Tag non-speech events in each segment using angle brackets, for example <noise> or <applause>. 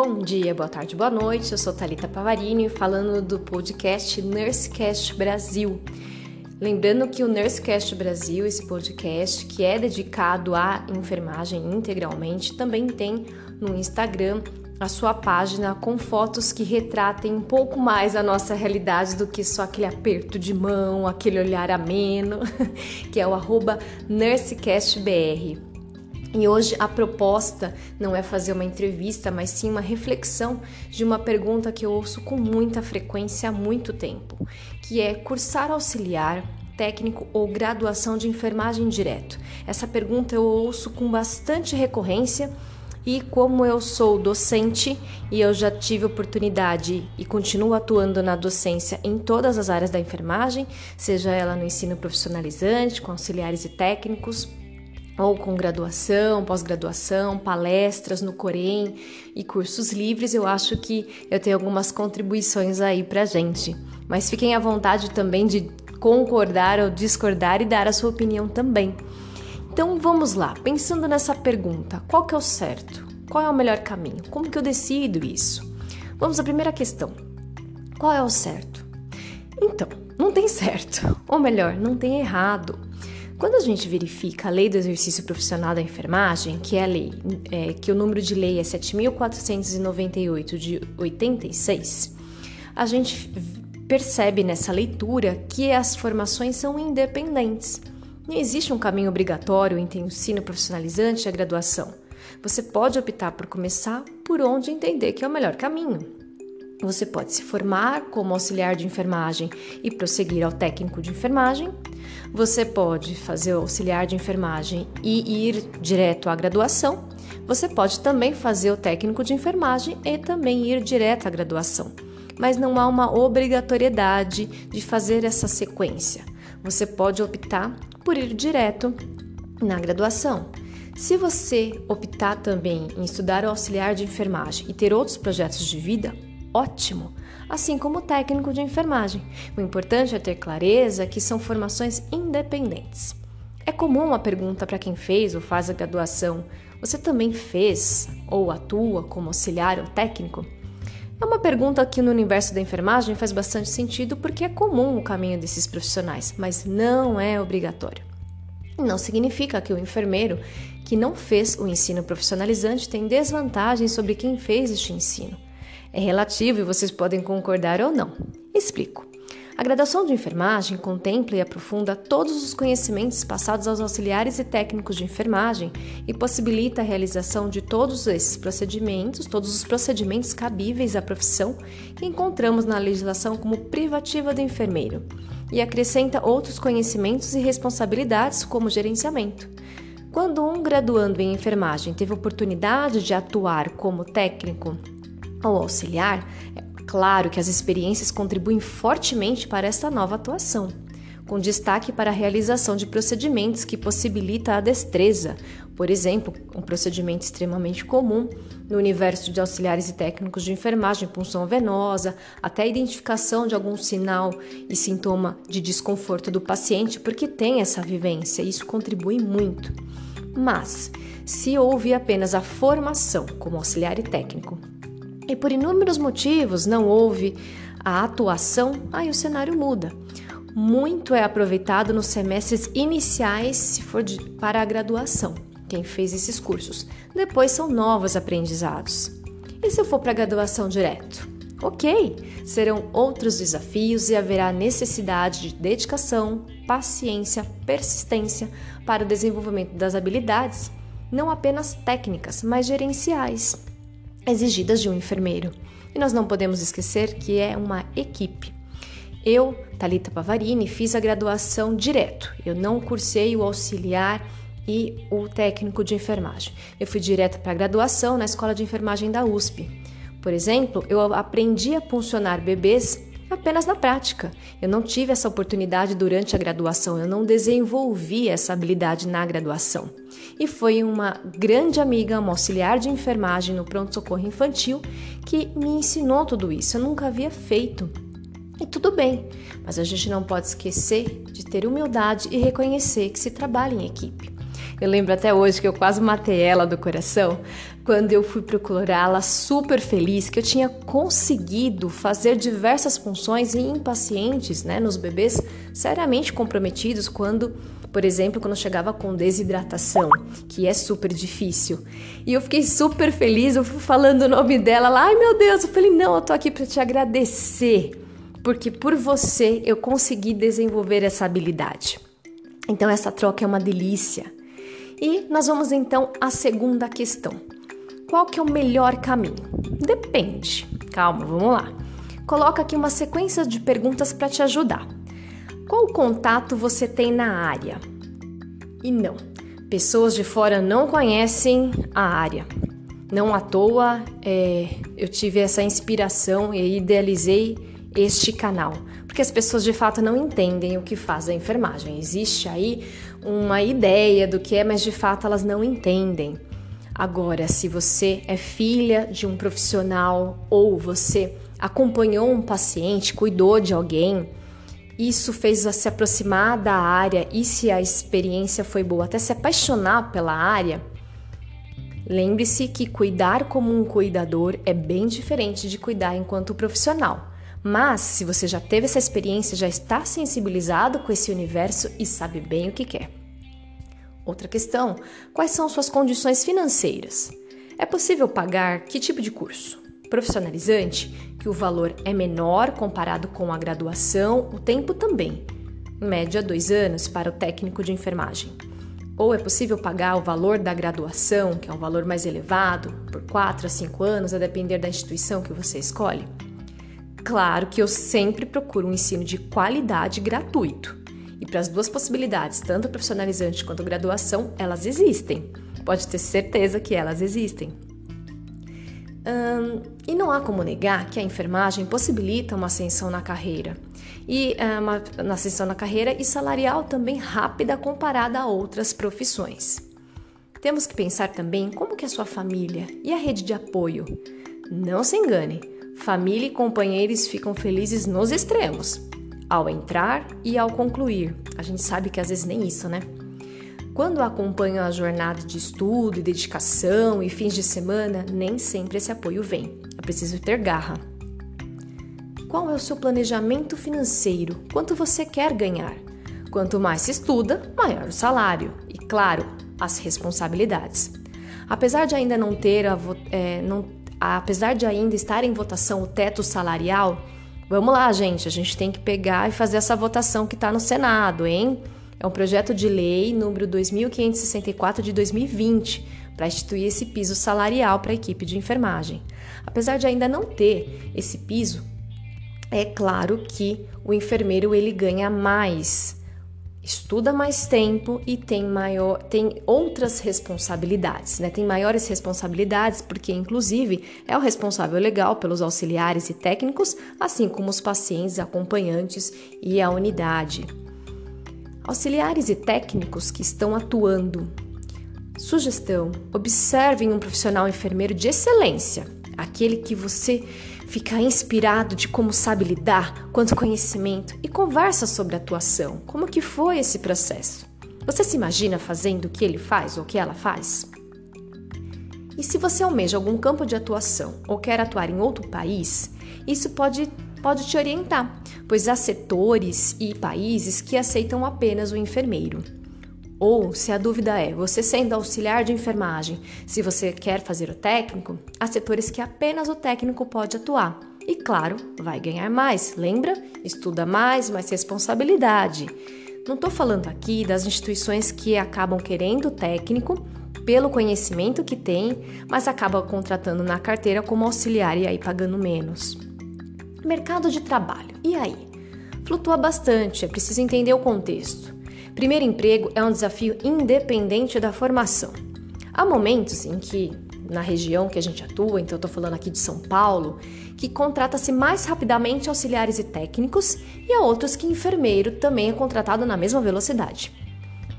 Bom dia, boa tarde, boa noite. Eu sou Talita Pavarini, falando do podcast Nursecast Brasil. Lembrando que o Nursecast Brasil, esse podcast que é dedicado à enfermagem integralmente, também tem no Instagram a sua página com fotos que retratem um pouco mais a nossa realidade do que só aquele aperto de mão, aquele olhar ameno, <laughs> que é o arroba NurseCastBR. E hoje a proposta não é fazer uma entrevista, mas sim uma reflexão de uma pergunta que eu ouço com muita frequência há muito tempo, que é cursar auxiliar técnico ou graduação de enfermagem direto. Essa pergunta eu ouço com bastante recorrência e como eu sou docente e eu já tive oportunidade e continuo atuando na docência em todas as áreas da enfermagem, seja ela no ensino profissionalizante, com auxiliares e técnicos, ou com graduação, pós-graduação, palestras no Corém e cursos livres, eu acho que eu tenho algumas contribuições aí pra gente. Mas fiquem à vontade também de concordar ou discordar e dar a sua opinião também. Então vamos lá, pensando nessa pergunta, qual que é o certo? Qual é o melhor caminho? Como que eu decido isso? Vamos à primeira questão. Qual é o certo? Então, não tem certo, ou melhor, não tem errado. Quando a gente verifica a lei do exercício profissional da enfermagem, que é a lei, é, que o número de lei é 7.498 de 86, a gente percebe nessa leitura que as formações são independentes. Não existe um caminho obrigatório entre o ensino profissionalizante e a graduação. Você pode optar por começar por onde entender que é o melhor caminho. Você pode se formar como auxiliar de enfermagem e prosseguir ao técnico de enfermagem. Você pode fazer o auxiliar de enfermagem e ir direto à graduação. Você pode também fazer o técnico de enfermagem e também ir direto à graduação. Mas não há uma obrigatoriedade de fazer essa sequência. Você pode optar por ir direto na graduação. Se você optar também em estudar o auxiliar de enfermagem e ter outros projetos de vida, ótimo, assim como o técnico de enfermagem. O importante é ter clareza que são formações independentes. É comum a pergunta para quem fez ou faz a graduação: você também fez ou atua como auxiliar ou técnico? É uma pergunta que no universo da enfermagem faz bastante sentido porque é comum o caminho desses profissionais, mas não é obrigatório. Não significa que o enfermeiro que não fez o ensino profissionalizante tem desvantagem sobre quem fez este ensino. É relativo e vocês podem concordar ou não. Explico. A graduação de enfermagem contempla e aprofunda todos os conhecimentos passados aos auxiliares e técnicos de enfermagem e possibilita a realização de todos esses procedimentos, todos os procedimentos cabíveis à profissão que encontramos na legislação como privativa do enfermeiro, e acrescenta outros conhecimentos e responsabilidades como gerenciamento. Quando um graduando em enfermagem teve oportunidade de atuar como técnico ao auxiliar, é claro que as experiências contribuem fortemente para esta nova atuação, com destaque para a realização de procedimentos que possibilita a destreza, por exemplo, um procedimento extremamente comum no universo de auxiliares e técnicos de enfermagem, punção venosa, até a identificação de algum sinal e sintoma de desconforto do paciente, porque tem essa vivência, e isso contribui muito. Mas, se houve apenas a formação como auxiliar e técnico, e por inúmeros motivos não houve a atuação, aí o cenário muda. Muito é aproveitado nos semestres iniciais, se for de, para a graduação, quem fez esses cursos. Depois são novos aprendizados. E se eu for para a graduação direto? Ok, serão outros desafios e haverá necessidade de dedicação, paciência, persistência para o desenvolvimento das habilidades, não apenas técnicas, mas gerenciais exigidas de um enfermeiro. E nós não podemos esquecer que é uma equipe. Eu, Talita Pavarini, fiz a graduação direto. Eu não cursei o auxiliar e o técnico de enfermagem. Eu fui direto para a graduação na Escola de Enfermagem da USP. Por exemplo, eu aprendi a funcionar bebês apenas na prática. Eu não tive essa oportunidade durante a graduação, eu não desenvolvi essa habilidade na graduação. E foi uma grande amiga, uma auxiliar de enfermagem no pronto-socorro infantil, que me ensinou tudo isso. Eu nunca havia feito. E tudo bem, mas a gente não pode esquecer de ter humildade e reconhecer que se trabalha em equipe. Eu lembro até hoje que eu quase matei ela do coração quando eu fui procurá-la super feliz que eu tinha conseguido fazer diversas funções em pacientes, né, nos bebês seriamente comprometidos quando por exemplo, quando chegava com desidratação, que é super difícil. E eu fiquei super feliz, eu fui falando o nome dela lá, ai meu Deus, eu falei, não, eu tô aqui para te agradecer, porque por você eu consegui desenvolver essa habilidade. Então essa troca é uma delícia. E nós vamos então à segunda questão. Qual que é o melhor caminho? Depende. Calma, vamos lá. Coloca aqui uma sequência de perguntas para te ajudar. Qual contato você tem na área? E não, pessoas de fora não conhecem a área. Não à toa é, eu tive essa inspiração e idealizei este canal, porque as pessoas de fato não entendem o que faz a enfermagem. Existe aí uma ideia do que é, mas de fato elas não entendem. Agora, se você é filha de um profissional ou você acompanhou um paciente, cuidou de alguém, isso fez você se aproximar da área e se a experiência foi boa, até se apaixonar pela área. Lembre-se que cuidar como um cuidador é bem diferente de cuidar enquanto profissional. Mas se você já teve essa experiência, já está sensibilizado com esse universo e sabe bem o que quer. Outra questão: quais são suas condições financeiras? É possível pagar que tipo de curso? profissionalizante, que o valor é menor comparado com a graduação, o tempo também, em média dois anos para o técnico de enfermagem. Ou é possível pagar o valor da graduação, que é um valor mais elevado, por 4 a 5 anos, a depender da instituição que você escolhe? Claro que eu sempre procuro um ensino de qualidade gratuito. E para as duas possibilidades, tanto profissionalizante quanto graduação, elas existem. Pode ter certeza que elas existem. Hum, e não há como negar que a enfermagem possibilita uma ascensão na carreira. E uh, uma, uma ascensão na carreira e salarial também rápida comparada a outras profissões. Temos que pensar também como que a sua família e a rede de apoio. Não se engane, família e companheiros ficam felizes nos extremos, ao entrar e ao concluir. A gente sabe que às vezes nem isso, né? Quando acompanham a jornada de estudo e dedicação e fins de semana, nem sempre esse apoio vem. É preciso ter garra. Qual é o seu planejamento financeiro? Quanto você quer ganhar? Quanto mais se estuda, maior o salário e, claro, as responsabilidades. Apesar de ainda não ter a, é, não, apesar de ainda estar em votação o teto salarial, vamos lá, gente, a gente tem que pegar e fazer essa votação que está no Senado, hein? É um projeto de lei número 2564 de 2020 para instituir esse piso salarial para a equipe de enfermagem. Apesar de ainda não ter esse piso, é claro que o enfermeiro ele ganha mais, estuda mais tempo e tem maior, tem outras responsabilidades, né? Tem maiores responsabilidades porque inclusive é o responsável legal pelos auxiliares e técnicos, assim como os pacientes, acompanhantes e a unidade. Auxiliares e técnicos que estão atuando. Sugestão: observem um profissional enfermeiro de excelência, aquele que você fica inspirado de como sabe lidar, quanto conhecimento e conversa sobre a atuação. Como que foi esse processo? Você se imagina fazendo o que ele faz ou o que ela faz? E se você almeja algum campo de atuação ou quer atuar em outro país, isso pode pode te orientar, pois há setores e países que aceitam apenas o enfermeiro. Ou, se a dúvida é, você sendo auxiliar de enfermagem, se você quer fazer o técnico, há setores que apenas o técnico pode atuar. E claro, vai ganhar mais, lembra? Estuda mais, mais responsabilidade. Não estou falando aqui das instituições que acabam querendo o técnico pelo conhecimento que tem, mas acabam contratando na carteira como auxiliar e aí pagando menos. Mercado de trabalho. E aí? Flutua bastante, é preciso entender o contexto. Primeiro emprego é um desafio independente da formação. Há momentos em que, na região que a gente atua, então eu estou falando aqui de São Paulo, que contrata-se mais rapidamente auxiliares e técnicos, e há outros que enfermeiro também é contratado na mesma velocidade.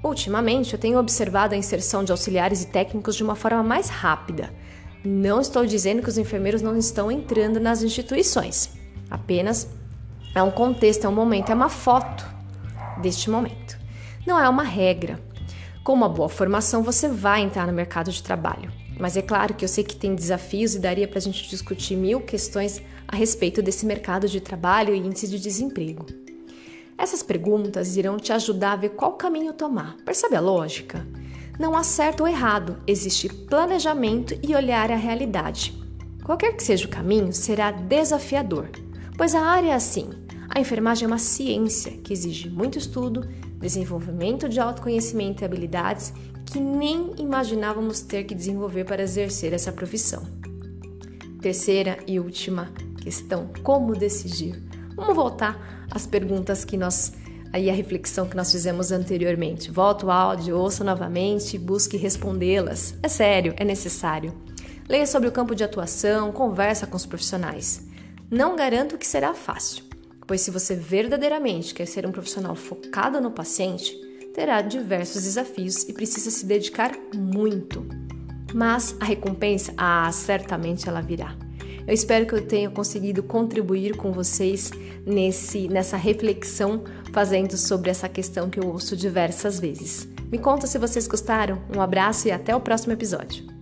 Ultimamente, eu tenho observado a inserção de auxiliares e técnicos de uma forma mais rápida. Não estou dizendo que os enfermeiros não estão entrando nas instituições. Apenas é um contexto, é um momento, é uma foto deste momento. Não é uma regra. Com uma boa formação, você vai entrar no mercado de trabalho. Mas é claro que eu sei que tem desafios e daria para a gente discutir mil questões a respeito desse mercado de trabalho e índice de desemprego. Essas perguntas irão te ajudar a ver qual caminho tomar. Percebe a lógica? Não há certo ou errado, existe planejamento e olhar a realidade. Qualquer que seja o caminho, será desafiador, pois a área é assim. A enfermagem é uma ciência que exige muito estudo, desenvolvimento de autoconhecimento e habilidades que nem imaginávamos ter que desenvolver para exercer essa profissão. Terceira e última questão: como decidir? Vamos voltar às perguntas que nós aí a reflexão que nós fizemos anteriormente. Volta o áudio, ouça novamente, busque respondê-las. É sério, é necessário. Leia sobre o campo de atuação, conversa com os profissionais. Não garanto que será fácil, pois se você verdadeiramente quer ser um profissional focado no paciente, terá diversos desafios e precisa se dedicar muito. Mas a recompensa, ah, certamente ela virá. Eu espero que eu tenha conseguido contribuir com vocês nesse nessa reflexão fazendo sobre essa questão que eu ouço diversas vezes. Me conta se vocês gostaram. Um abraço e até o próximo episódio.